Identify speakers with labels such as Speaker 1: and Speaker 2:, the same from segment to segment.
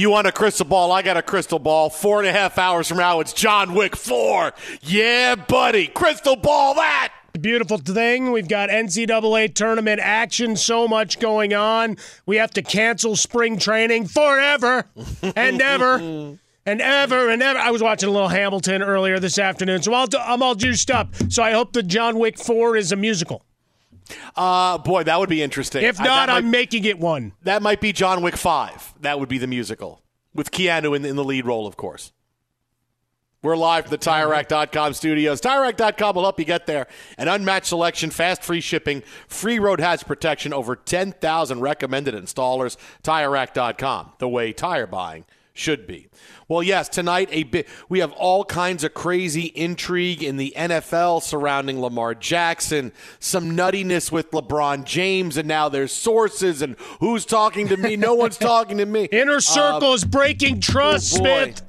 Speaker 1: You want a crystal ball? I got a crystal ball. Four and a half hours from now, it's John Wick 4. Yeah, buddy. Crystal ball that.
Speaker 2: Beautiful thing. We've got NCAA tournament action, so much going on. We have to cancel spring training forever and ever. And ever and ever. I was watching a little Hamilton earlier this afternoon, so I'll, I'm all juiced up. So I hope the John Wick 4 is a musical.
Speaker 1: Uh, boy, that would be interesting.
Speaker 2: If not,
Speaker 1: that
Speaker 2: I'm
Speaker 1: might,
Speaker 2: making it one.
Speaker 1: that might be John Wick 5. That would be the musical with Keanu in, in the lead role, of course. We're live from the TireRack.com studios. TireRack.com will help you get there. An unmatched selection, fast free shipping, free road hazard protection, over 10,000 recommended installers. TireRack.com, the way tire buying should be. Well, yes, tonight a bit we have all kinds of crazy intrigue in the NFL surrounding Lamar Jackson, some nuttiness with LeBron James, and now there's sources and who's talking to me. No one's talking to me.
Speaker 2: Inner um, circle is breaking trust,
Speaker 1: Oh.
Speaker 2: Smith.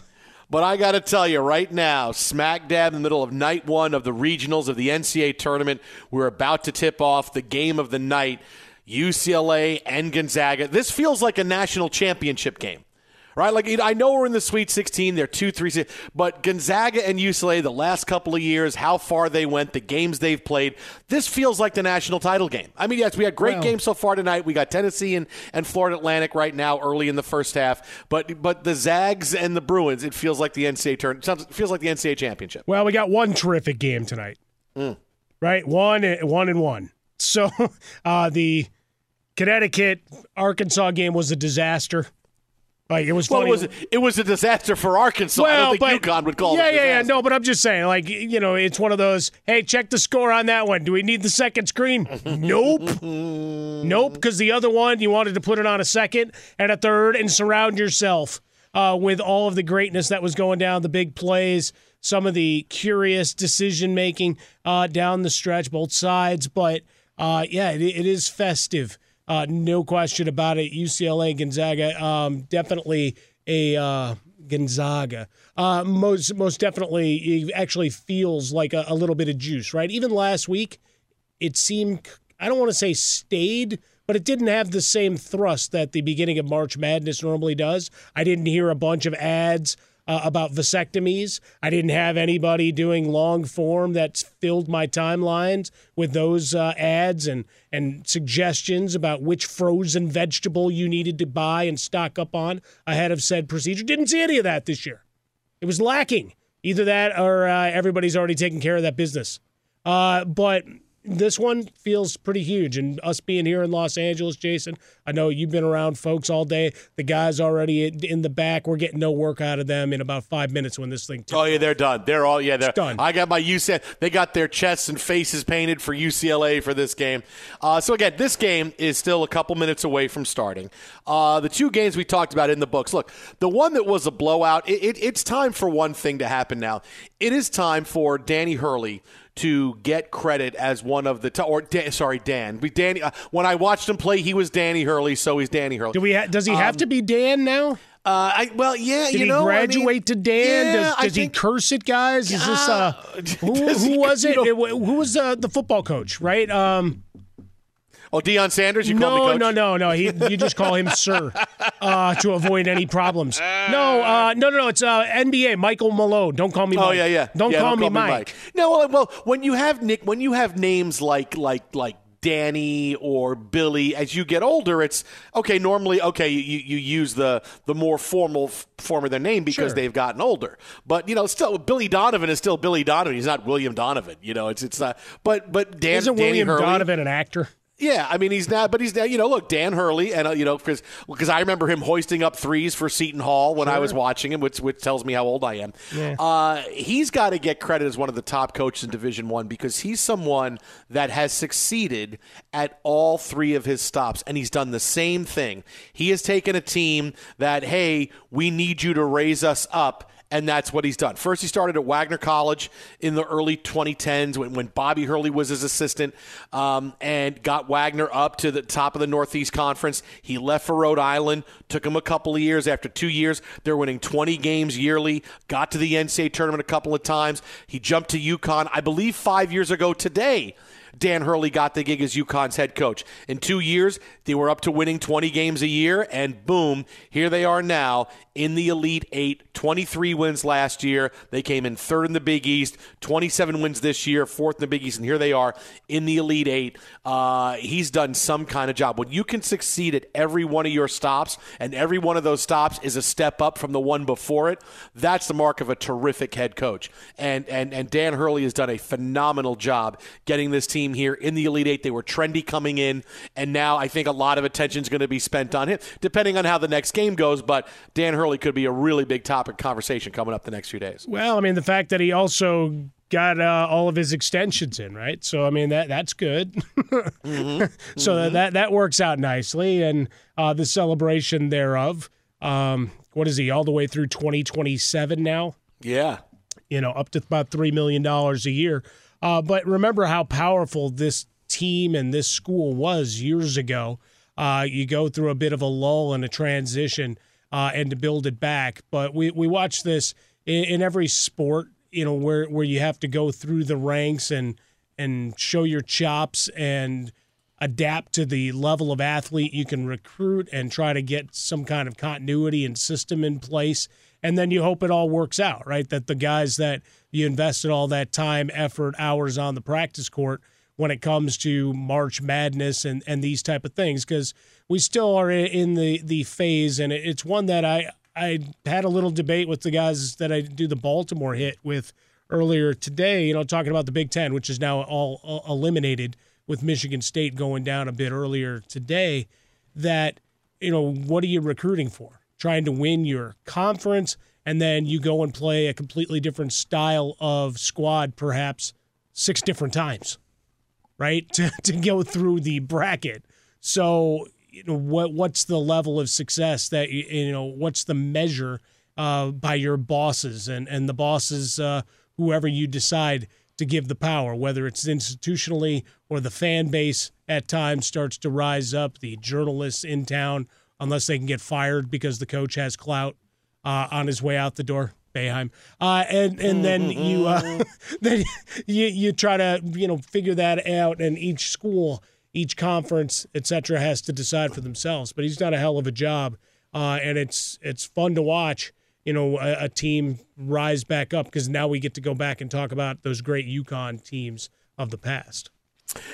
Speaker 1: But I got to tell you right now, smack dab in the middle of night one of the regionals of the NCAA tournament, we're about to tip off the game of the night UCLA and Gonzaga. This feels like a national championship game. Right, like I know we're in the Sweet 16. They're two, three, six, but Gonzaga and UCLA, the last couple of years, how far they went, the games they've played, this feels like the national title game. I mean, yes, we had great
Speaker 2: Well-
Speaker 1: games so far tonight. We got Tennessee and, and Florida Atlantic right now, early in the first half. But but the Zags and the Bruins, it feels like the NCAA turn. Sounds- it feels like the NCAA championship.
Speaker 2: Well, we got one terrific game tonight. Right? One one and one. So uh, the Connecticut Arkansas game was a disaster. Like it was
Speaker 1: Well, it was it was a disaster for Arkansas. I
Speaker 2: Well,
Speaker 1: don't think
Speaker 2: but
Speaker 1: UConn would call
Speaker 2: yeah,
Speaker 1: it.
Speaker 2: yeah, yeah. No, but I'm just saying, like you know, it's one of those. Hey, check the score on that one. Do we need the second screen? nope, nope. Because the other one, you wanted to put it on a second and a third, and surround yourself uh, with all of the greatness that was going down, the big plays, some of the curious decision making uh, down the stretch, both sides. But uh, yeah, it, it is festive. Uh, no question about it. UCLA Gonzaga, um, definitely a uh, Gonzaga. Uh, most most definitely, it actually feels like a, a little bit of juice, right? Even last week, it seemed I don't want to say stayed, but it didn't have the same thrust that the beginning of March Madness normally does. I didn't hear a bunch of ads uh, about vasectomies. I didn't have anybody doing long form that filled my timelines with those uh, ads and and suggestions about which frozen vegetable you needed to buy and stock up on ahead of said procedure. Didn't see any of that this year. It was lacking. Either that or uh, everybody's already taken care of that business. Uh, but this one feels pretty huge. And us being here in Los Angeles, Jason, I know you've been around folks all day. The guys already in the back. We're getting no work out of them in about five minutes when this thing.
Speaker 1: Oh yeah, they're done. They're all yeah, they're
Speaker 2: It's done.
Speaker 1: I got my UCLA. They got their chests and faces painted for UCLA for this game. Uh, so again, this game is still a couple minutes away from starting. Uh, the two games we talked about in the books. Look, the one that was a blowout. It, it, it's time for one thing to happen now. It is time for Danny Hurley to get credit as one of the to- or Dan, sorry Dan. We Danny uh, when I watched him play, he was Danny Hurley, so he's Danny Hurley.
Speaker 2: Do we? Ha- does he have to be Dan now?
Speaker 1: Uh, I, well, yeah,
Speaker 2: Did
Speaker 1: you
Speaker 2: he
Speaker 1: know, I mean,
Speaker 2: graduate to Dan?
Speaker 1: yeah,
Speaker 2: does does he
Speaker 1: think-
Speaker 2: curse it, guys? Is this uh, who, who was it?
Speaker 1: know-
Speaker 2: Who was uh, the football coach? Right? Um,
Speaker 1: Oh, Deion Sanders, you call me
Speaker 2: no,
Speaker 1: coach?
Speaker 2: no, no, no. He, you just call him sir uh, to avoid any problems. No, uh, no, no, no. It's uh, NBA. Michael Malone. Don't call me.
Speaker 1: Oh yeah, yeah.
Speaker 2: Don't
Speaker 1: Yeah,
Speaker 2: call me Mike.
Speaker 1: No, well, well, when you have Nick, when you have names like like like Danny or Billy, as you get older, it's okay. Normally, okay, you, you use the the more formal f- form of their name because
Speaker 2: Sure.
Speaker 1: they've gotten older. But you know, still Billy Donovan is still Billy Donovan. He's not William Donovan. You know, it's it's not. But but Dan
Speaker 2: Isn't
Speaker 1: Danny
Speaker 2: William
Speaker 1: Hurley,
Speaker 2: Donovan an actor?
Speaker 1: Yeah, I mean he's now, but he's now. You know, look, Dan Hurley, and uh, you know, because because I remember him hoisting up threes for Seton Hall when I was watching him, which which tells me how old I am. Uh, he's got to get credit as one of the top coaches in Division One because he's someone that has succeeded at all three of his stops, and he's done the same thing. He has taken a team that, hey, we need you to raise us up and that's what he's done. First, he started at Wagner College in the early 2010s when, when Bobby Hurley was his assistant um, and got Wagner up to the top of the Northeast Conference. He left for Rhode Island, took him a couple of years. After two years, they're winning 20 games yearly, got to the NCAA tournament a couple of times. He jumped to UConn, I believe, five years ago today. Dan Hurley got the gig as UConn's head coach. In two years, they were up to winning 20 games a year, and boom, here they are now in the Elite Eight. 23 wins last year. They came in third in the Big East, 27 wins this year, fourth in the Big East, and here they are in the Elite Eight. Uh, he's done some kind of job. When you can succeed at every one of your stops, and every one of those stops is a step up from the one before it, that's the mark of a terrific head coach. And and and Dan Hurley has done a phenomenal job getting this team here in the Elite Eight. They were trendy coming in, and now I think a lot of attention is going to be spent on him, depending on how the next game goes. But Dan Hurley could be a really big topic conversation coming up the next few days.
Speaker 2: Well, I mean, the fact that he also got uh, all of his extensions in, right? So, I mean, that that's good. so that that works out nicely, and uh, the celebration thereof. Um, what is he all the way through 2027 now?
Speaker 1: Yeah.
Speaker 2: You know, up to about $3 million a year. Uh, but remember how powerful this team and this school was years ago. Uh, you go through a bit of a lull and a transition uh, and to build it back. But we, we watch this in, in every sport, you know, where, where you have to go through the ranks and, and show your chops and adapt to the level of athlete you can recruit and try to get some kind of continuity and system in place. And then you hope it all works out, right? That the guys that you invested all that time, effort, hours on the practice court when it comes to March Madness and, and these type of things, because we still are in the, the phase, and it's one that I, I had a little debate with the guys that I do the Baltimore hit with earlier today, you know, talking about the Big Ten, which is now all, all eliminated with Michigan State going down a bit earlier today, that, you know, what are you recruiting for? Trying to win your conference, and then you go and play a completely different style of squad, perhaps six different times, right? To, to go through the bracket. So, you know, what what's the level of success that you, know? What's the measure uh, by your bosses and and the bosses, uh, whoever you decide to give the power, whether it's institutionally or the fan base at times starts to rise up. The journalists in town, unless they can get fired because the coach has clout, uh, on his way out the door. Boeheim, uh, and and then you uh, then you you try to you know figure that out, and each school, each conference, etc., has to decide for themselves. But he's done a hell of a job, uh, and it's it's fun to watch. You know, a, a team rise back up because now we get to go back and talk about those great UConn teams of the past.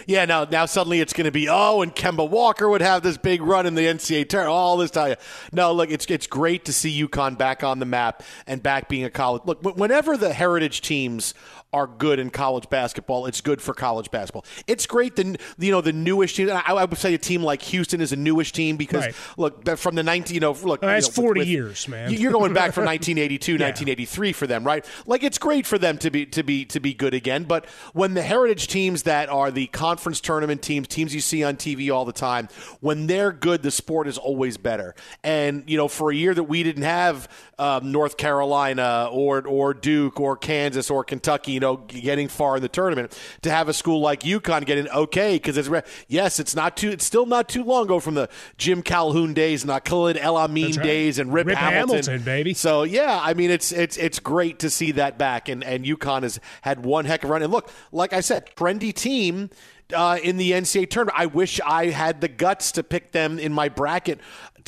Speaker 1: Yeah, now now suddenly it's going to be oh, and Kemba Walker would have this big run in the NCAA tournament. All this time, no, look, it's it's great to see UConn back on the map and back being a college. Look, whenever the heritage teams are good in college basketball. It's good for college basketball. It's great. The you know the newish team. I, I would say a team like Houston is a newish team because right. look from the 19 you know look
Speaker 2: that's
Speaker 1: you know,
Speaker 2: 40 with, years, man.
Speaker 1: You're going back from 1982, yeah. 1983 for them, right? Like it's great for them to be to be to be good again. But when the heritage teams that are the conference tournament teams, teams you see on TV all the time, when they're good, the sport is always better. And you know, for a year that we didn't have um, North Carolina or or Duke or Kansas or Kentucky you know, getting far in the tournament. To have a school like UConn get an okay because it's yes, it's not too, it's still not too long ago from the Jim Calhoun days, not Khalid El Amin right. days, and Rip,
Speaker 2: Rip
Speaker 1: Hamilton.
Speaker 2: Hamilton. baby.
Speaker 1: So yeah, I mean, it's it's it's great to see that back, and and UConn has had one heck of a run. And look, like I said, trendy team. Uh, in the NCAA tournament. I wish I had the guts to pick them in my bracket,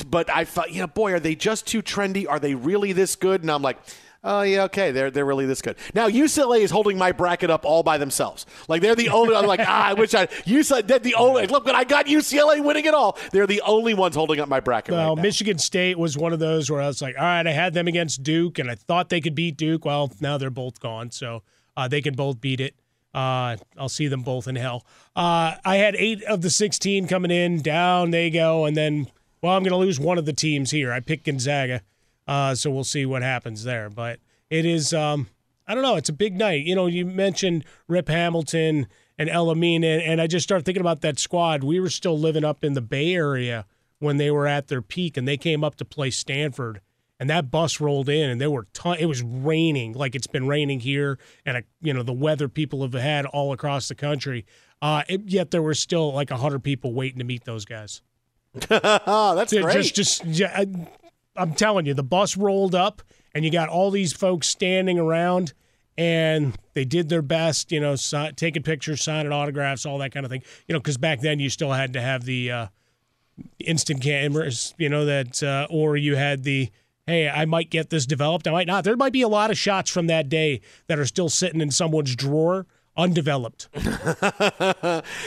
Speaker 1: but I thought, you know, boy, are they just too trendy? Are they really this good? And I'm like, Oh yeah, okay. They're they're really this good. Now UCLA is holding my bracket up all by themselves. Like they're the only. I'm like ah, I wish I UCLA. They're the only. Look, I got UCLA winning it all. They're the only ones holding up my bracket.
Speaker 2: Well,
Speaker 1: right
Speaker 2: Michigan State was one of those where I was like, all right, I had them against Duke, and I thought they could beat Duke. Well, now they're both gone, so uh, they can both beat it. Uh, I'll see them both in hell. Uh, I had eight of the 16 coming in. Down they go, and then well, I'm going to lose one of the teams here. I picked Gonzaga. Uh, so we'll see what happens there. But it is, um, I don't know, it's a big night. You know, you mentioned Rip Hamilton and El Amin, and, and I just started thinking about that squad. We were still living up in the Bay Area when they were at their peak, and they came up to play Stanford. And that bus rolled in, and there were ton- it was raining like it's been raining here, and a, you know the weather people have had all across the country. Uh, it, yet there were still like hundred people waiting to meet those guys.
Speaker 1: That's great.
Speaker 2: Just, just, yeah, I'm telling you, the bus rolled up and you got all these folks standing around and they did their best, you know, si- taking pictures, signing autographs, all that kind of thing. You know, because back then you still had to have the uh, instant cameras, you know, that, uh, or you had the, hey, I might get this developed, I might not. There might be a lot of shots from that day that are still sitting in someone's drawer undeveloped.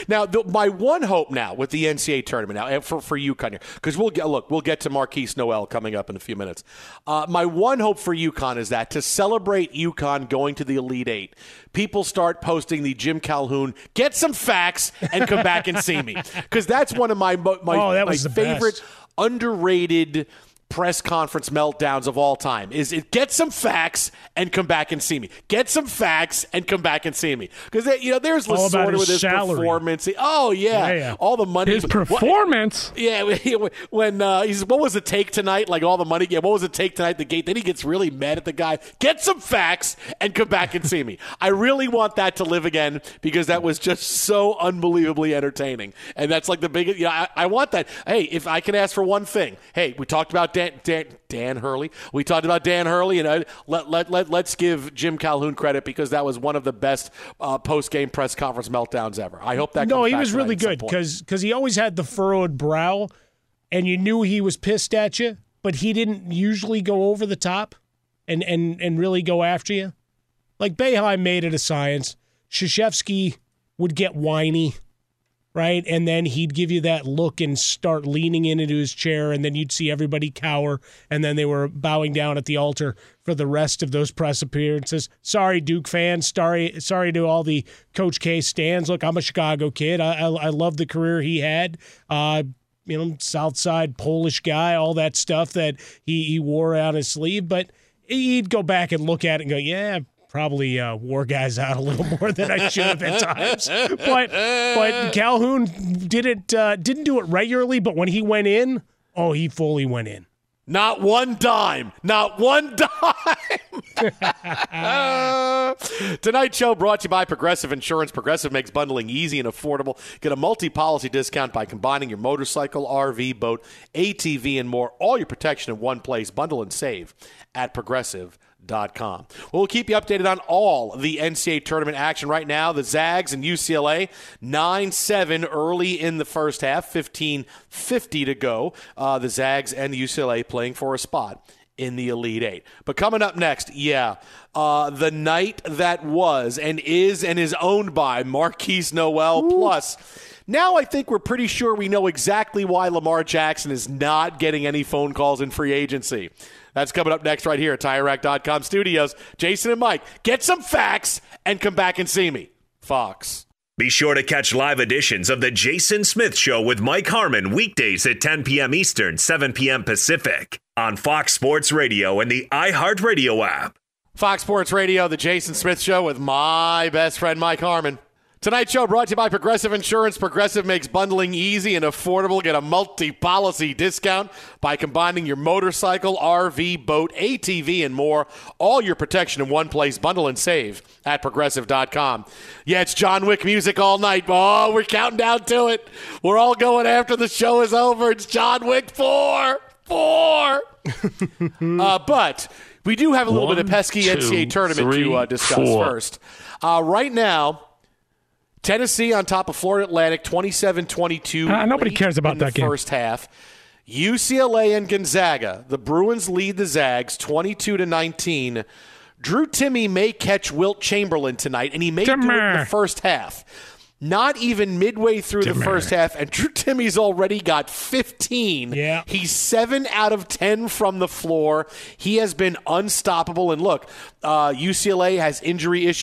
Speaker 1: now, the, my one hope now with the NCAA tournament now and for for UConn here, because we'll get look, we'll get to Markquis Nowell coming up in a few minutes. Uh, my one hope for UConn is that to celebrate UConn going to the Elite Eight, people start posting the Jim Calhoun get some facts and come back and see me because that's one of my my,
Speaker 2: oh,
Speaker 1: my favorite
Speaker 2: best.
Speaker 1: underrated press conference meltdowns of all time is it get some facts and come back and see me. Get some facts and come back and see me. Because you know there's
Speaker 2: all
Speaker 1: Lasorda with his
Speaker 2: salary.
Speaker 1: performance. Oh yeah.
Speaker 2: Yeah, yeah.
Speaker 1: all the money.
Speaker 3: His performance.
Speaker 1: What, yeah, when uh, he's what was the take tonight? Like all the money. Yeah, what was the take tonight? The gate. Then he gets really mad at the guy. Get some facts and come back and see me. I really want that to live again because that was just so unbelievably entertaining. And that's like the biggest. Yeah, I, I want that. Hey, if I can ask for one thing. Hey, we talked about Dan, Dan, Dan Hurley. We talked about Dan Hurley, and let, let, let, let's give Jim Calhoun credit because that was one of the best uh, post game press conference meltdowns ever. I hope that
Speaker 2: No, he was really good because he always had the furrowed brow, and you knew he was pissed at you, but he didn't usually go over the top and, and, and really go after you. Like Boeheim made it a science. Krzyzewski would get whiny right? And then he'd give you that look and start leaning into his chair, and then you'd see everybody cower, and then they were bowing down at the altar for the rest of those press appearances. Sorry, Duke fans. Sorry, sorry to all the Coach K stands. Look, I'm a Chicago kid. I I, I love the career he had. Uh, you know, South Side Polish guy, all that stuff that he, he wore on his sleeve, but he'd go back and look at it and go, yeah, probably uh, wore guys out a little more than I should have at times. But but Calhoun didn't uh, didn't do it regularly. But when he went in, oh, he fully went in.
Speaker 1: Not one dime. Not one dime. Tonight's show brought to you by Progressive Insurance. Progressive makes bundling easy and affordable. Get a multi policy discount by combining your motorcycle, RV, boat, ATV, and more. All your protection in one place. Bundle and save at Progressive. Well, we'll keep you updated on all the NCAA tournament action right now. The Zags and UCLA, 9 7 early in the first half, 15 50 to go. Uh, the Zags and the UCLA playing for a spot in the Elite Eight. But coming up next, yeah, uh, the night that was and is and is owned by Markquis Nowell. Ooh. Plus, now I think we're pretty sure we know exactly why Lamar Jackson is not getting any phone calls in free agency. That's coming up next right here at TireRack.com studios. Jason and Mike, get some facts and come back and see me. Fox.
Speaker 4: Be sure to catch live editions of The Jason Smith Show with Mike Harmon weekdays at 10 p.m. Eastern, 7 p.m. Pacific on Fox Sports Radio and the iHeartRadio app.
Speaker 1: Fox Sports Radio, The Jason Smith Show with my best friend Mike Harmon. Tonight's show brought to you by Progressive Insurance. Progressive makes bundling easy and affordable. Get a multi policy discount by combining your motorcycle, RV, boat, ATV, and more. All your protection in one place. Bundle and save at progressive.com. Yeah, it's John Wick music all night. Oh, we're counting down to it. We're all going after the show is over. It's John Wick 4. 4. uh, but we do have a little One, bit of pesky two, NCAA tournament three, to uh, discuss four. first. Uh, right now, Tennessee on top of Florida Atlantic, 27-22.
Speaker 2: Uh, nobody cares about that game.
Speaker 1: First half. UCLA and Gonzaga. The Bruins lead the Zags 22 to 19. Drew Timme may catch Wilt Chamberlain tonight, and he may Timmer. do it in the first half. Not even midway through Timmer. the first half, and Drew Timme's already got 15.
Speaker 2: Yeah.
Speaker 1: He's 7 out of 10 from the floor. He has been unstoppable. And look, uh, UCLA has injury issues.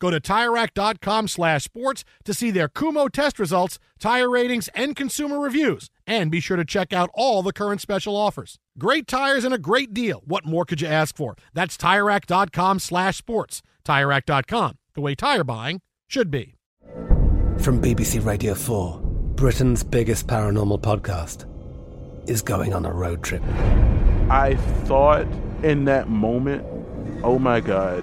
Speaker 5: Go to TireRack.com slash sports to see their Kumho test results, tire ratings, and consumer reviews. And be sure to check out all the current special offers. Great tires and a great deal. What more could you ask for? That's TireRack.com slash sports. TireRack.com, the way tire buying should be.
Speaker 3: From BBC Radio 4, Britain's biggest paranormal podcast is going on a road trip.
Speaker 6: I thought in that moment, oh my God,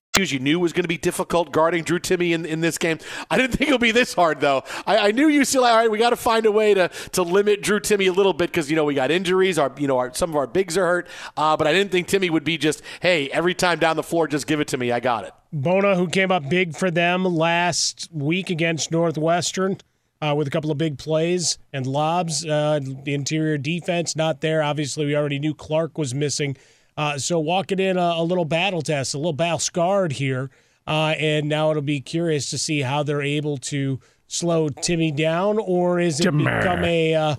Speaker 1: You knew was going to be difficult guarding Drew Timme in, in this game. I didn't think it would be this hard, though. I, I knew UCLA. All right, we got to find a way to to limit Drew Timme a little bit because you know we got injuries. Our you know our, some of our bigs are hurt, uh, but I didn't think Timme would be just hey every time down the floor, just give it to me. I got it.
Speaker 2: Bona, who came up big for them last week against Northwestern. Uh, with a couple of big plays and lobs. Uh, the interior defense not there. Obviously, we already knew Clark was missing. Uh, so walking in a, a, little battle test, a little battle scarred here, uh, and now it'll be curious to see how they're able to slow Timme down, or is it become a uh,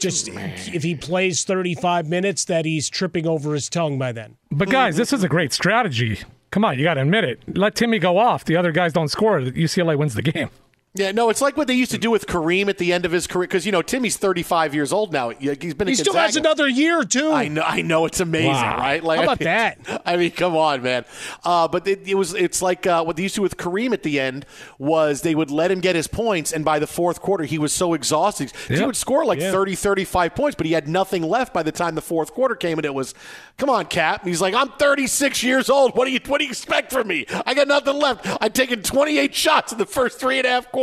Speaker 2: just if he plays 35 minutes that he's tripping over his tongue by then?
Speaker 7: But guys, this is a great strategy. Come on, you got to admit it. Let Timme go off. The other guys don't score. UCLA wins the game.
Speaker 1: Yeah, no, it's like what they used to do with Kareem at the end of his career because you know Timme's 35 years old now. He's been.
Speaker 2: A He still has another year too.
Speaker 1: I know. I know. It's amazing,
Speaker 2: wow.
Speaker 1: right?
Speaker 2: Like, How about
Speaker 1: I mean,
Speaker 2: that?
Speaker 1: I mean, come on, man. Uh, but it, it, was. It's like uh, what they used to do with Kareem at the end was they would let him get his points, and by the fourth quarter, he was so exhausted. Yep. He would score like yeah. 30, 35 points, but he had nothing left by the time the fourth quarter came, and it was, come on, Cap. And he's like, I'm 36 years old. What do you What do you expect from me? I got nothing left. I've taken 28 shots in the first three and a half quarters.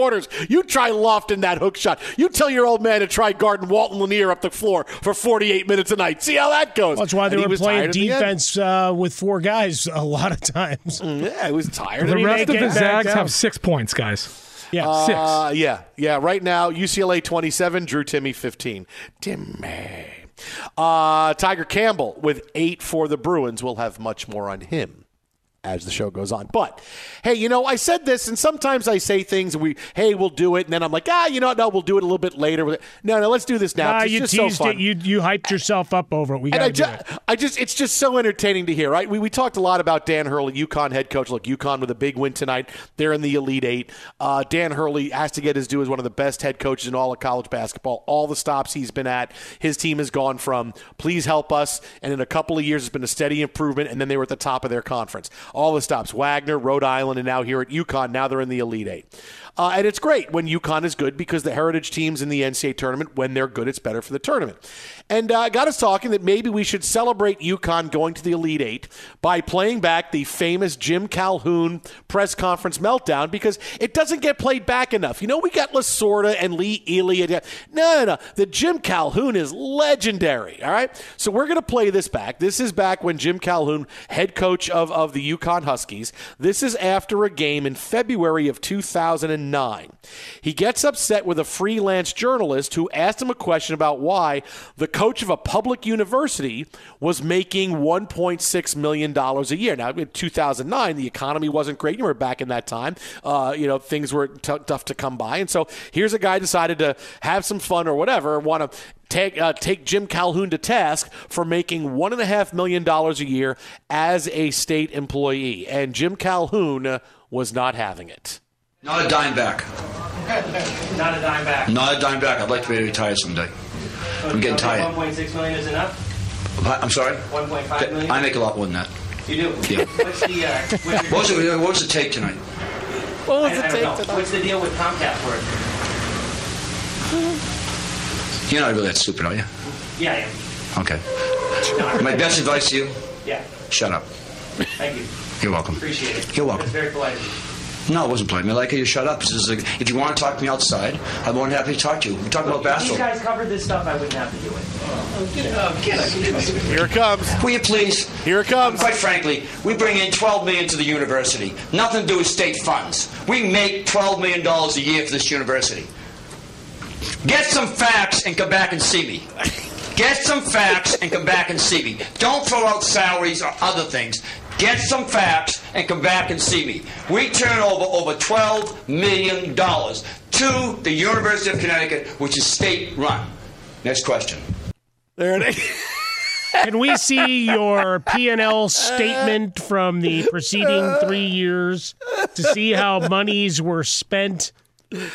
Speaker 1: You try lofting that hook shot. You tell your old man to try guarding Walton Lanier up the floor for 48 minutes a night. See how that goes.
Speaker 2: Well, that's why they and were playing defense uh, with four guys a lot of times.
Speaker 1: Mm, yeah, he was tired.
Speaker 7: The rest of the Zags have six points, guys.
Speaker 2: Yeah,
Speaker 1: uh,
Speaker 7: six.
Speaker 1: Yeah, yeah. Right now, UCLA 27, Drew Timme 15. Timme. Uh, Tyger Campbell with eight for the Bruins. We'll have much more on him as the show goes on. But hey, you know, I said this, and sometimes I say things, and we, hey, we'll do it, and then I'm like, ah, you know, what? no, we'll do it a little bit later. No, no, let's do this now.
Speaker 2: Nah,
Speaker 1: it's
Speaker 2: you
Speaker 1: just
Speaker 2: teased
Speaker 1: so
Speaker 2: it. You you hyped yourself up over it. We got
Speaker 1: I,
Speaker 2: ju-.
Speaker 1: I just, it's just so entertaining to hear, right? We, we talked a lot about Dan Hurley, UConn head coach. Look, UConn with a big win tonight. They're in the Elite Eight. Uh, Dan Hurley has to get his due as one of the best head coaches in all of college basketball. All the stops he's been at, his team has gone from please help us, and in a couple of years, it's been a steady improvement, and then they were at the top of their conference. All the stops. Wagner, Rhode Island, and now here at UConn. Now they're in the Elite Eight. Uh, and it's great when UConn is good because the heritage teams in the NCAA tournament, when they're good, it's better for the tournament. And uh, got us talking that maybe we should celebrate UConn going to the Elite Eight by playing back the famous Jim Calhoun press conference meltdown because it doesn't get played back enough. You know, we got Lasorda and Lee Elia. No, no, no. The Jim Calhoun is legendary. All right. So we're going to play this back. This is back when Jim Calhoun, head coach of, of the UConn Huskies, this is after a game in February of 2009. He gets upset with a freelance journalist who asked him a question about why the coach of a public university was making $1.6 million a year. Now, in 2009, the economy wasn't great. You were back in that time. Uh, you know, things were t- tough to come by. And so here's a guy decided to have some fun or whatever, want to take uh, take Jim Calhoun to task for making one and a half million dollars a year as a state employee, and Jim Calhoun was not having it.
Speaker 8: Not a dime back.
Speaker 9: Not a dime back.
Speaker 8: Not a dime back. I'd like to be retired someday. I'm getting tired.
Speaker 9: 1.6 million is enough.
Speaker 8: I'm sorry.
Speaker 9: 1.5 million.
Speaker 8: I make a lot more than that.
Speaker 9: You do.
Speaker 8: Yeah.
Speaker 9: What's the uh, what's your-
Speaker 8: What was it? What the take tonight?
Speaker 1: What was
Speaker 9: I- I
Speaker 1: the
Speaker 9: don't
Speaker 1: take tonight?
Speaker 9: What's the deal with Comcast for it?
Speaker 8: You're not really that stupid, are you?
Speaker 9: Yeah, I am.
Speaker 8: Okay.
Speaker 9: No,
Speaker 8: My best advice to you:
Speaker 9: Yeah.
Speaker 8: shut up.
Speaker 9: Thank you.
Speaker 8: You're welcome.
Speaker 9: Appreciate it.
Speaker 8: You're welcome.
Speaker 9: That's very polite. Of you.
Speaker 8: No, it wasn't playing. I like how you shut up. This is like, if you want to talk to me outside, I'm more than happy to talk to you. We talk about
Speaker 9: If these
Speaker 8: basketball.
Speaker 9: guys covered this stuff, I wouldn't have to do it. Oh, get up, get up, get up.
Speaker 1: Here it comes.
Speaker 8: Will you please?
Speaker 1: Here it comes.
Speaker 8: Quite frankly, we bring in 12 million to the university. Nothing to do with state funds. We make 12 million dollars a year for this university. Get some facts and come back and see me. Get some facts and come back and see me. Don't throw out salaries or other things. Get some facts and come back and see me. We turn over over $12 million to the University of Connecticut, which is state run. Next question.
Speaker 1: There it is.
Speaker 2: Can we see your P&L statement from the preceding three years to see how monies were spent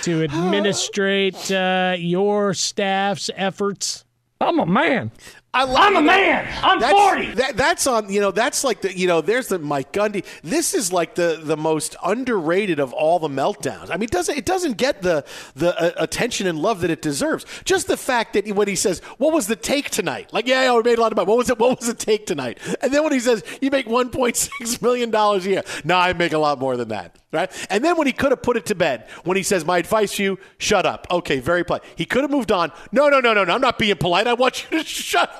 Speaker 2: to administrate uh, your staff's efforts?
Speaker 7: I'm a man.
Speaker 1: I
Speaker 2: I'm a man. I'm
Speaker 1: that's,
Speaker 2: 40.
Speaker 1: That, that's on. You know, that's like the. You know, there's the Mike Gundy. This is like the the most underrated of all the meltdowns. I mean, it doesn't it doesn't get the the uh, attention and love that it deserves. Just the fact that when he says, "What was the take tonight?" Like, yeah, we made a lot of money. What was it? What was the take tonight? And then when he says, "You make 1.6 million dollars a year," no, I make a lot more than that. Right? And then when he could have put it to bed, when he says, My advice to you, shut up. Okay, very polite. He could have moved on. No, no, no, no, no. I'm not being polite. I want you to shut up.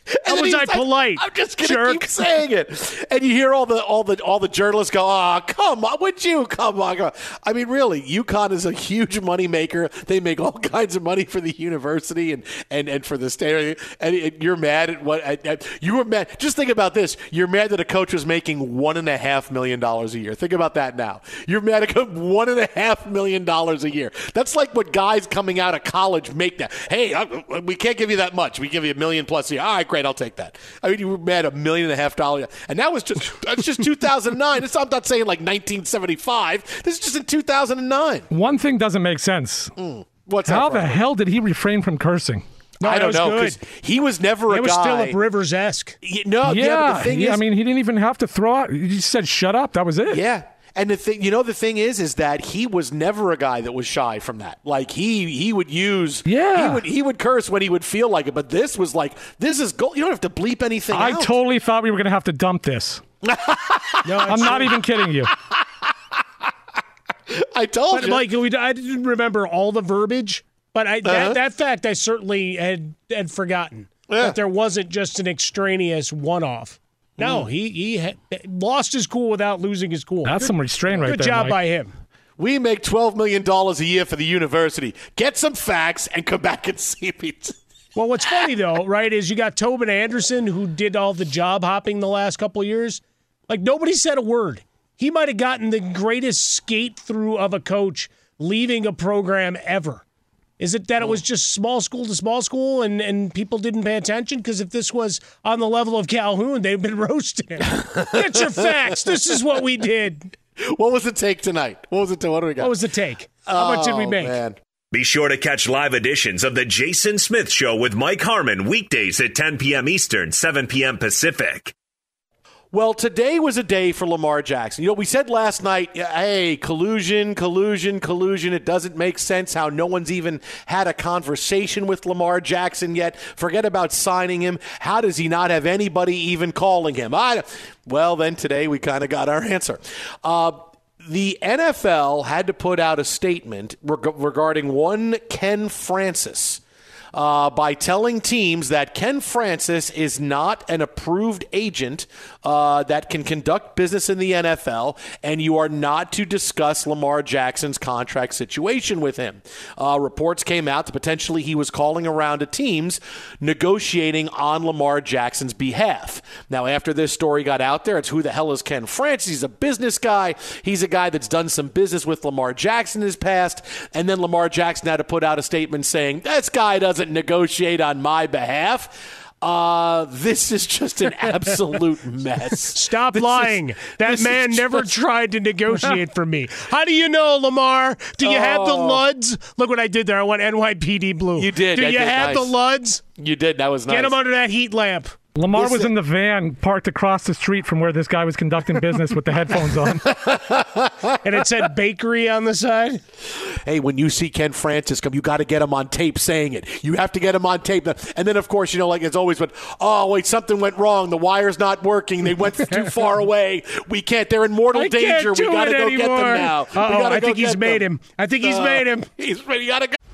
Speaker 2: How was I
Speaker 1: like,
Speaker 2: polite?
Speaker 1: I'm just gonna
Speaker 2: jerk?
Speaker 1: keep saying it. And you hear all the all the all the journalists go, "Oh, come on, would you come on?" come on." I mean, really, UConn is a huge money maker. They make all kinds of money for the university and and, and for the state. And it- you're mad at what at, at- you were mad. Just think about this: you're mad that a coach was making one and a half million dollars a year. Think about that now. You're mad at one and a half million dollars a year. That's like what guys coming out of college make now. Hey, I, we can't give you that much. We give you a million plus a year. All right, great, I'll take that. I mean, you were mad a million and a half dollars, and that was just that's just 2009. It's, I'm not saying like 1975. This is just in 2009.
Speaker 7: One thing doesn't make sense.
Speaker 1: Mm. What's
Speaker 7: How
Speaker 1: from?
Speaker 7: the hell did he refrain from cursing?
Speaker 1: No, I don't know because he was never a
Speaker 2: It was
Speaker 1: guy.
Speaker 2: Philip Rivers esque.
Speaker 1: no, yeah, but the thing
Speaker 7: yeah,
Speaker 1: is,
Speaker 7: I mean, he didn't even have to throw out. He just said, "Shut up." That was it.
Speaker 1: Yeah. And the thing, you know, the thing is, is that he was never a guy that was shy from that. Like he, he would use,
Speaker 7: Yeah.
Speaker 1: he would, he would curse when he would feel like it. But this was like, this is gold. You don't have to bleep anything.
Speaker 7: I
Speaker 1: out.
Speaker 7: totally thought we were going to have to dump this. I'm not even kidding you.
Speaker 1: I told
Speaker 2: But
Speaker 1: you.
Speaker 2: Mike, we, I didn't remember all the verbiage, but I,
Speaker 1: Uh-huh.
Speaker 2: that, that fact I certainly had had forgotten that there wasn't just an extraneous one off. No,
Speaker 1: Mm.
Speaker 2: he he had, lost his cool without losing his cool.
Speaker 7: That's
Speaker 2: Good-
Speaker 7: some restraint right
Speaker 2: Good
Speaker 7: there, Good
Speaker 2: job
Speaker 7: Mike.
Speaker 2: by him.
Speaker 1: we make twelve million dollars a year for the university. Get some facts and come back and see me.
Speaker 2: Well, what's funny though, right, is you got Tobin Anderson who did all the job hopping the last couple of years. Like nobody said a word. He might have gotten the greatest skate through of a coach leaving a program ever. Is it that it was oh. just small school to small school and, and people didn't pay attention? Because if this was on the level of Calhoun, they've been roasting him. Get your facts. This is what we did.
Speaker 1: What was the take tonight? What was it? What do we got?
Speaker 2: What was the take? How much did we
Speaker 1: Oh,
Speaker 2: make?
Speaker 1: Man.
Speaker 4: Be sure to catch live editions of The Jason Smith Show with Mike Harmon weekdays at 10 p.m. Eastern, 7 p.m. Pacific.
Speaker 1: Well, today was a day for Lamar Jackson. You know, we said last night, hey, collusion, collusion, collusion. It doesn't make sense how no one's even had a conversation with Lamar Jackson yet. Forget about signing him. How does he not have anybody even calling him? I, well, then today we kind of got our answer. Uh, the NFL had to put out a statement reg- regarding one Ken Francis uh, by telling teams that Ken Francis is not an approved agent uh, that can conduct business in the NFL, and you are not to discuss Lamar Jackson's contract situation with him. Uh, reports came out that potentially he was calling around to teams negotiating on Lamar Jackson's behalf. Now, after this story got out there, it's who the hell is Ken Francis? He's a business guy. He's a guy that's done some business with Lamar Jackson in his past. And then Lamar Jackson had to put out a statement saying, This guy doesn't negotiate on my behalf. Uh, this is just an absolute mess.
Speaker 2: Stop
Speaker 1: This is-
Speaker 2: lying. that man never
Speaker 1: just-
Speaker 2: tried to negotiate for me. How do you know, Lamar? Do you have the
Speaker 1: Oh.
Speaker 2: LUDs? Look what I did there. I went NYPD blue.
Speaker 1: You did.
Speaker 2: Do
Speaker 1: I
Speaker 2: you
Speaker 1: did.
Speaker 2: have
Speaker 1: Nice.
Speaker 2: the LUDs?
Speaker 1: You did. That was nice.
Speaker 2: Get him under that heat lamp.
Speaker 7: Lamar was in the van parked across the street from where this guy was conducting business with the headphones on.
Speaker 2: And it said bakery on the side.
Speaker 1: hey, when you see Ken Francis come, you got to get him on tape saying it. You have to get him on tape. And then, of course, you know, like it's always, but oh wait, something went wrong. The wire's not working. They went too far away. We can't. They're in mortal
Speaker 2: I
Speaker 1: danger. we got to
Speaker 2: it
Speaker 1: go get them now.
Speaker 2: Uh-oh,
Speaker 1: gotta
Speaker 2: I think he's
Speaker 1: get
Speaker 2: made
Speaker 1: them.
Speaker 2: him. I think he's
Speaker 1: Uh,
Speaker 2: made him.
Speaker 1: He's ready. You got to go.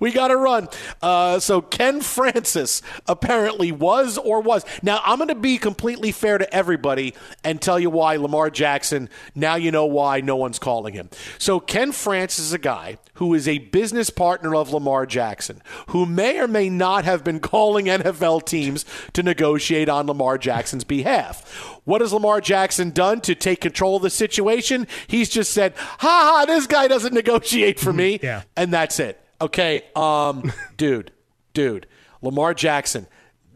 Speaker 1: We got to run. Uh, so Ken Francis apparently was or was. Now I'm going to be completely fair to everybody and tell you why Lamar Jackson. Now you know why no one's calling him. So Ken Francis is a guy who is a business partner of Lamar Jackson, who may or may not have been calling NFL teams to negotiate on Lamar Jackson's behalf. What has Lamar Jackson done to take control of the situation? He's just said, "Ha ha, this guy doesn't negotiate for me,"
Speaker 2: Yeah.
Speaker 1: and that's it. Okay, um, dude, dude, Lamar Jackson.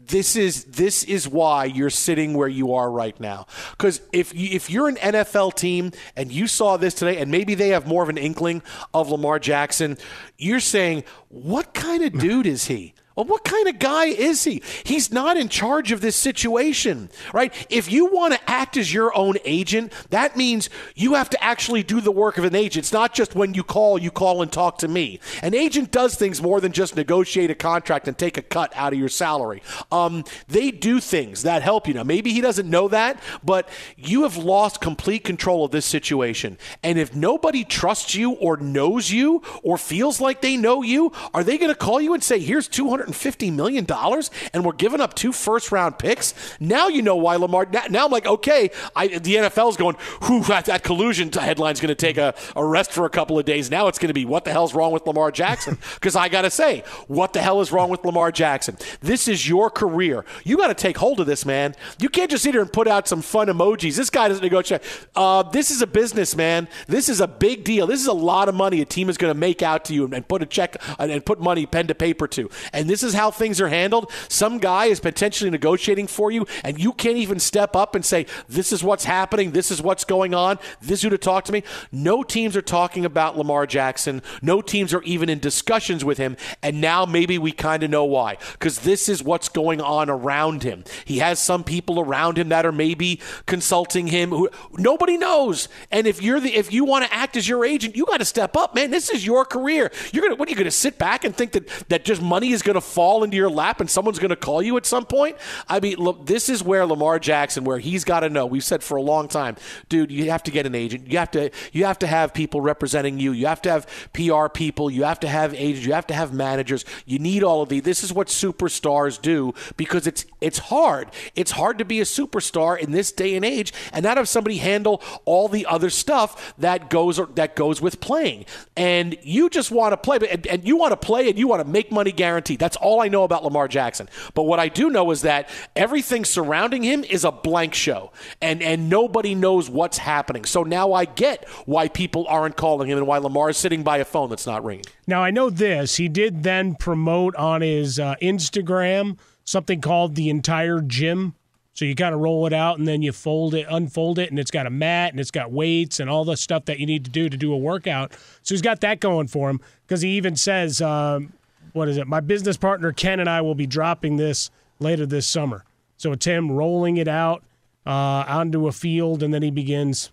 Speaker 1: This is this is why you're sitting where you are right now. Because if you, if you're an NFL team and you saw this today, and maybe they have more of an inkling of Lamar Jackson, you're saying, what kind of dude is he? What kind of guy is he? He's not in charge of this situation, right? If you want to act as your own agent, that means you have to actually do the work of an agent. It's not just when you call, you call and talk to me. An agent does things more than just negotiate a contract and take a cut out of your salary. Um, they do things that help you. Now, maybe he doesn't know that, but you have lost complete control of this situation. And if nobody trusts you or knows you or feels like they know you, are they going to call you and say, here's 250 million dollars and we're giving up two first round picks? Now you know why Lamar. Now, now I'm like, okay, I, the NFL's going, whew, that, that collusion headline's going to take a, a rest for a couple of days. Now it's going to be, what the hell's wrong with Lamar Jackson? Because I got to say, what the hell is wrong with Lamar Jackson? This is your career. You got to take hold of this, man. You can't just sit here and put out some fun emojis. This guy doesn't negotiate. Uh, this is a business, man. This is a big deal. This is a lot of money a team is going to make out to you and, and put a check and, and put money pen to paper to. And this is how things are handled. Some guy is potentially negotiating for you, and you can't even step up and say, "This is what's happening. This is what's going on. This is who to talk to me." No teams are talking about Lamar Jackson. No teams are even in discussions with him. And now maybe we kind of know why, because this is what's going on around him. He has some people around him that are maybe consulting him. Who nobody knows. And if you're the if you want to act as your agent, you got to step up, man. This is your career. You're gonna what are you gonna sit back and think that that just money is gonna fall into your lap and someone's gonna call you at some point? I mean, look, this is where Lamar Jackson, where he's got to know. We've said for a long time, dude, you have to get an agent. You have to you have to have people representing you. You have to have PR people. You have to have agents. You have to have managers. You need all of these. This is what superstars do because it's it's hard. It's hard to be a superstar in this day and age and not have somebody handle all the other stuff that goes or that goes with playing. And you just want to play, and, and you want to play and you want to make money guaranteed. That's That's all I know about Lamar Jackson. But what I do know is that everything surrounding him is a blank show, and and nobody knows what's happening. So now I get why people aren't calling him and why Lamar is sitting by a phone that's not ringing.
Speaker 2: Now I know this. He did then promote on his uh, Instagram something called the entire gym. So you kind of roll it out and then you fold it, unfold it, and it's got a mat and it's got weights and all the stuff that you need to do to do a workout. So he's got that going for him because he even says, um, "What is it? My business partner Ken and I will be dropping this later this summer." So it's him rolling it out uh, onto a field, and then he begins,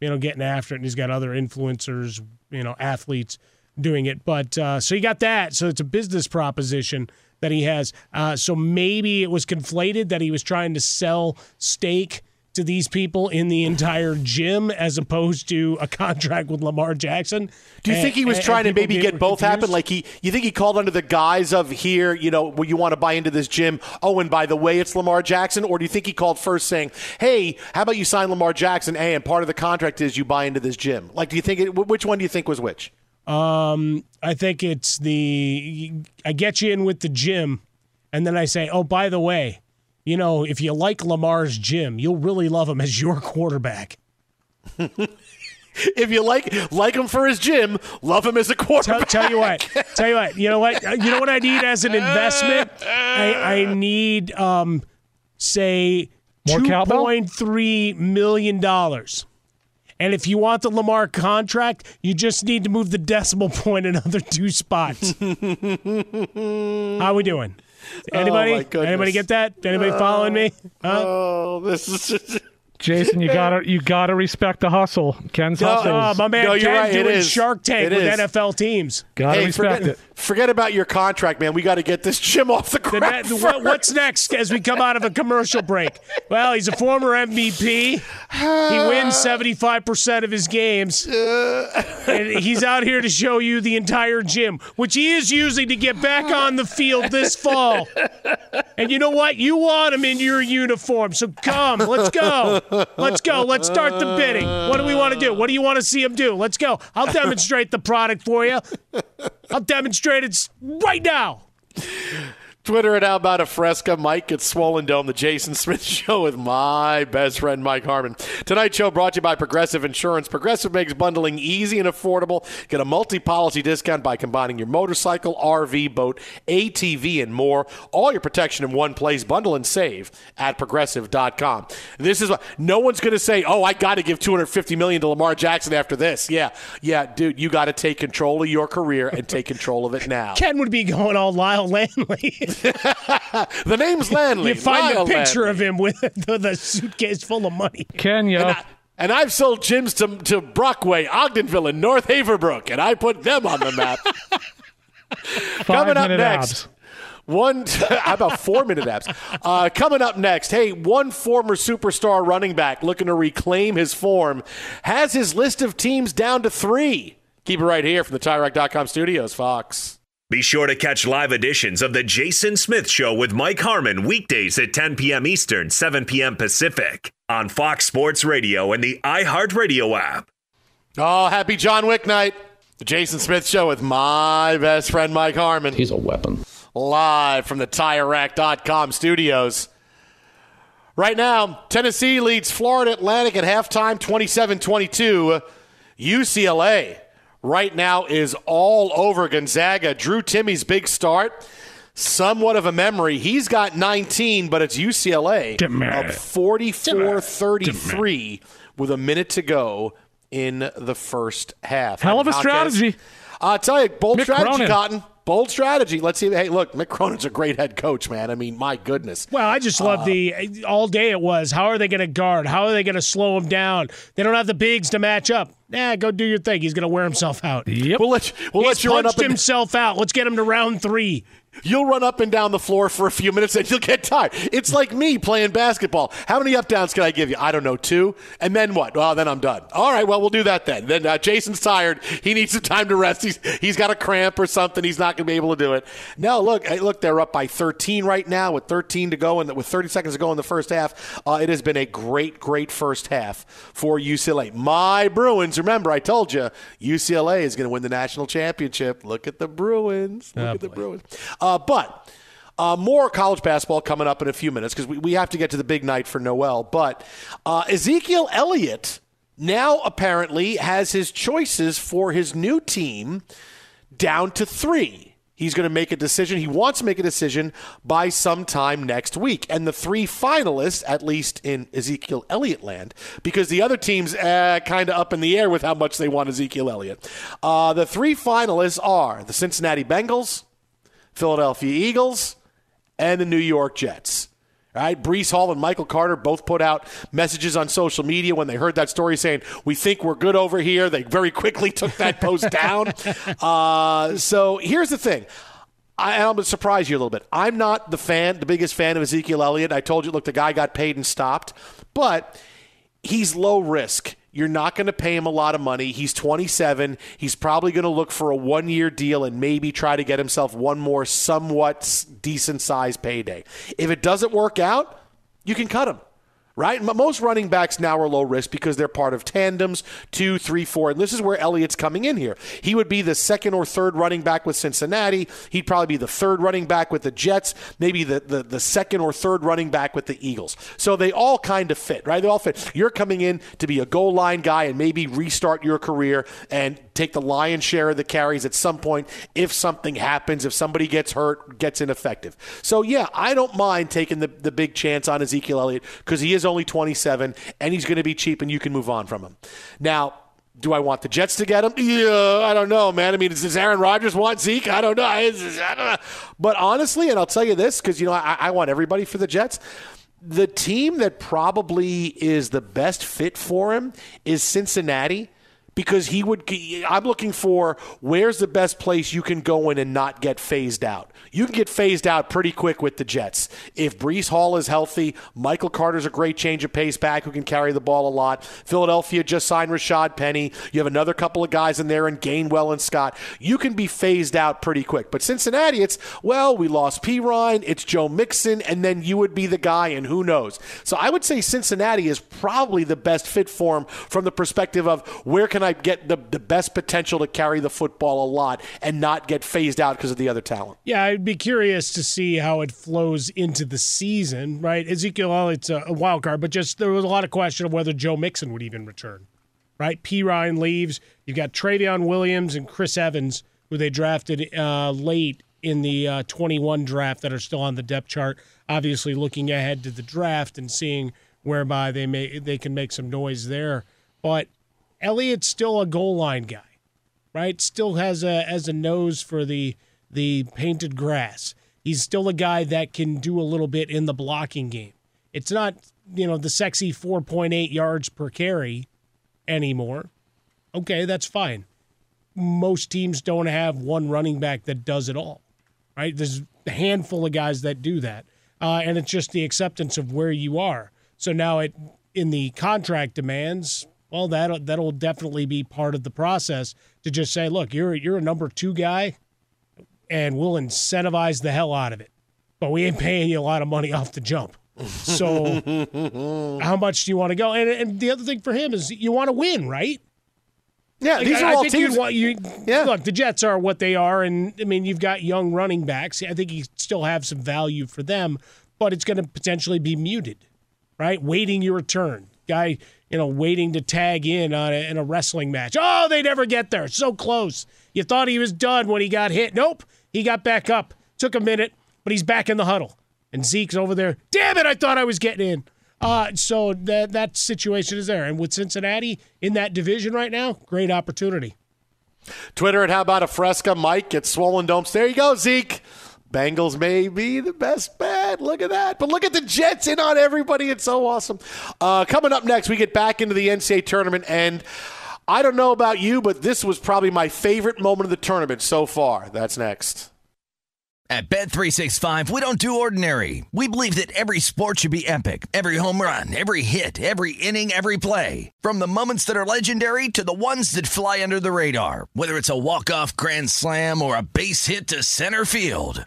Speaker 2: you know, getting after it. And he's got other influencers, you know, athletes doing it. But uh, so you got that. So it's a business proposition that he has. Uh, so maybe it was conflated that he was trying to sell steak to these people in the entire gym as opposed to a contract with Lamar Jackson.
Speaker 1: Do you
Speaker 2: And-
Speaker 1: think he was
Speaker 2: and-
Speaker 1: trying to
Speaker 2: and people
Speaker 1: maybe
Speaker 2: get
Speaker 1: get both
Speaker 2: confused?
Speaker 1: happen? Like he, you think he called under the guise of here, you know, well, you want to buy into this gym? Oh, and by the way, it's Lamar Jackson. Or do you think he called first saying, "Hey, how about you sign Lamar Jackson? Hey, and part of the contract is you buy into this gym." Like, do you think it, which one do you think was which?
Speaker 2: Um, I think it's the I get you in with the gym, and then I say, oh, by the way, you know, if you like Lamar's gym, you'll really love him as your quarterback.
Speaker 1: if you like like him for his gym, love him as a quarterback.
Speaker 2: tell you what, tell you what, you know what, you know what I need as an investment. I, I need, um, say,
Speaker 7: More
Speaker 2: two
Speaker 7: cowbell?
Speaker 2: point three million dollars. And if you want the Lamar contract, you just need to move the decimal point another two spots. How we doing? Anybody?
Speaker 1: Oh.
Speaker 2: Anybody get that? Anybody following me? Huh?
Speaker 1: Oh, this is just.
Speaker 7: Jason, you gotta you gotta respect the hustle. Ken's hustle.
Speaker 2: Oh, my man
Speaker 1: No, you're
Speaker 2: Ken
Speaker 1: right,
Speaker 2: doing
Speaker 1: is.
Speaker 2: Shark Tank
Speaker 1: It
Speaker 2: with
Speaker 1: is.
Speaker 2: NFL teams.
Speaker 7: gotta
Speaker 1: hey,
Speaker 7: respect
Speaker 1: forget,
Speaker 7: it.
Speaker 1: forget about your contract, man. We got to get this gym off the
Speaker 2: The
Speaker 1: ground.
Speaker 2: net- what- what's next as we come out of a commercial break? Well, he's a former MVP. He wins 75% of his games. And he's out here to show you the entire gym, which he is using to get back on the field this fall. And you know what? You want him in your uniform. So come, let's go. Let's go. Let's start the bidding. What do we want to do? What do you want to see him do? Let's go. I'll demonstrate the product for you. I'll demonstrate it right now.
Speaker 1: Twitter at How About a Fresca. Mike at Swollen Dome, the Jason Smith Show with my best friend Mike Harmon. Tonight's show brought to you by Progressive Insurance. Progressive makes bundling easy and affordable. Get a multi-policy discount by combining your motorcycle, RV, boat, ATV, and more. All your protection in one place. Bundle and save at Progressive.com. This is what no one's going to say. Oh, I got to give 250 million to Lamar Jackson after this. Yeah, yeah, dude, you got to take control of your career and take control of it now.
Speaker 2: Ken would be going all Lyle Lanley.
Speaker 1: the name's Lanley.
Speaker 2: You find
Speaker 1: Lyle
Speaker 2: a picture
Speaker 1: Lanley.
Speaker 2: of him with the, the suitcase full of money.
Speaker 7: Kenya.
Speaker 1: And, I, and I've sold gyms to, to Brockway, Ogdenville, and North Haverbrook, and I put them on the map. Coming up next.
Speaker 7: abs.
Speaker 1: One, how about four minute abs? Uh, coming up next, hey, one former superstar running back looking to reclaim his form has his list of teams down to three. Keep it right here from the TireRack.com studios, Fox.
Speaker 4: Be sure to catch live editions of The Jason Smith Show with Mike Harmon weekdays at 10 p.m. Eastern, 7 p.m. Pacific on Fox Sports Radio and the iHeartRadio app.
Speaker 1: Oh, happy John Wick night. The Jason Smith Show with my best friend Mike Harmon.
Speaker 10: He's a weapon.
Speaker 1: live from the TireRack.com studios. Right now, Tennessee leads Florida Atlantic at halftime 27 22. UCLA right now is all over Gonzaga. Drew Timme's big start. Somewhat of a memory. He's got 19, but it's UCLA up 44 33 with a minute to go in the first half.
Speaker 7: Hell of a
Speaker 1: Hopkins-
Speaker 7: strategy.
Speaker 1: I'll tell you, bold
Speaker 7: Mick
Speaker 1: strategy,
Speaker 7: Cronin.
Speaker 1: Cotton. Bold strategy. Let's see. Hey, look, Mick Cronin's a great head coach, man. I mean, my goodness.
Speaker 2: Well, I just love uh, the all day it was. How are they going to guard? How are they going to slow him down? They don't have the bigs to match up. Nah, go do your thing. He's going to wear himself out.
Speaker 7: Yep.
Speaker 1: We'll let you, we'll
Speaker 2: He's
Speaker 1: let you run
Speaker 2: punched
Speaker 1: up and
Speaker 2: himself out. Let's get him to round three.
Speaker 1: You'll run up and down the floor for a few minutes and you'll get tired. It's like me playing basketball. How many up downs can I give you? I don't know, two. And then what? Well, then I'm done. All right, well we'll do that then. Then uh, Jason's tired. He needs some time to rest. He's he's got a cramp or something. He's not going to be able to do it. No, look, look, they're up by 13 right now with 13 to go and with 30 seconds to go in the first half. Uh, it has been a great, great first half for UCLA. My Bruins. Remember, I told you UCLA is going to win the national championship. Look at the Bruins. Look at the Bruins. Uh, but uh, more college basketball coming up in a few minutes because we, we have to get to the big night for Noel. But uh, Ezekiel Elliott now apparently has his choices for his new team down to three. He's going to make a decision. He wants to make a decision by sometime next week. And the three finalists, at least in Ezekiel Elliott land, because the other team's uh, kind of up in the air with how much they want Ezekiel Elliott. Uh, the three finalists are the Cincinnati Bengals, Philadelphia Eagles, and the New York Jets. All right, Breece Hall and Michael Carter both put out messages on social media when they heard that story saying, We think we're good over here. They very quickly took that post down. Uh, so here's the thing. I, am going to surprise you a little bit. I'm not the fan, the biggest fan of Ezekiel Elliott. I told you, look, the guy got paid and stopped, but he's low risk. You're not going to pay him a lot of money. He's 27. He's probably going to look for a one year deal and maybe try to get himself one more somewhat decent sized payday. If it doesn't work out, you can cut him right? Most running backs now are low risk because they're part of tandems, two, three, four. And this is where Elliott's coming in here. He would be the second or third running back with Cincinnati. He'd probably be the third running back with the Jets, maybe the, the, the second or third running back with the Eagles. So they all kind of fit, right? They all fit. You're coming in to be a goal line guy and maybe restart your career and take the lion's share of the carries at some point if something happens, if somebody gets hurt, gets ineffective. So, yeah, I don't mind taking the, the big chance on Ezekiel Elliott because he is only 27 and he's going to be cheap and you can move on from him. Now, do I want the Jets to get him? Yeah, I don't know, man. I mean, does Aaron Rodgers want Zeke? I don't know. I, don't know. But honestly, and I'll tell you this because, you know, I, I want everybody for the Jets the team that probably is the best fit for him is Cincinnati because he would. I'm looking for where's the best place you can go in and not get phased out. You can get phased out pretty quick with the Jets. If Breece Hall is healthy, Michael Carter's a great change of pace back who can carry the ball a lot. Philadelphia just signed Rashad Penny. You have another couple of guys in there, and Gainwell and Scott. You can be phased out pretty quick. But Cincinnati, it's well, we lost Perine, it's Joe Mixon, and then you would be the guy, and who knows. So I would say Cincinnati is probably the best fit for him from the perspective of where can I get the, the best potential to carry the football a lot and not get phased out because of the other talent.
Speaker 2: Yeah, I'd be curious to see how it flows into the season, right? Ezekiel Elliott's a, wild card, but just there was a lot of question of whether Joe Mixon would even return, right? Perine leaves. You've got Trayveon Williams and Chris Evans, who they drafted uh, late in the uh, 21 draft that are still on the depth chart. Obviously, looking ahead to the draft and seeing whereby they may they can make some noise there. But Elliott's still a goal line guy, right? Still has a as a nose for the the painted grass. He's still a guy that can do a little bit in the blocking game. It's not, you know, the sexy 4.8 yards per carry anymore. Okay, that's fine. Most teams don't have one running back that does it all, right? There's a handful of guys that do that. Uh, and it's just the acceptance of where you are. So now it in the contract demands, well, that that'll definitely be part of the process to just say, look, you're you're a number two guy, and we'll incentivize the hell out of it, but we ain't paying you a lot of money off the jump. So, how much do you want to go? And, and the other thing for him is you want to win, right?
Speaker 1: Yeah,
Speaker 2: Like,
Speaker 1: these
Speaker 2: I,
Speaker 1: are all
Speaker 2: I think
Speaker 1: teams.
Speaker 2: want you. Look, the Jets are what they are, and I mean you've got young running backs. I think you still have some value for them, but it's going to potentially be muted, right? Waiting your turn, guy. You know, waiting to tag in on a, in a wrestling match. Oh, they never get there. So close. You thought he was done when he got hit. Nope, he got back up. Took a minute, but he's back in the huddle. And Zeke's over there. Damn it! I thought I was getting in. Uh, so that that situation is there, and with Cincinnati in that division right now, great opportunity.
Speaker 1: Twitter at How About a Fresca. Mike gets swollen domes. There you go, Zeke. Bengals may be the best bet. Look at that. But look at the Jets in on everybody. It's so awesome. Uh, coming up next, we get back into the NCAA tournament. And I don't know about you, but this was probably my favorite moment of the tournament so far. That's next.
Speaker 11: At Bet365, we don't do ordinary. We believe that every sport should be epic. Every home run, every hit, every inning, every play. From the moments that are legendary to the ones that fly under the radar. Whether it's a walk-off grand slam or a base hit to center field.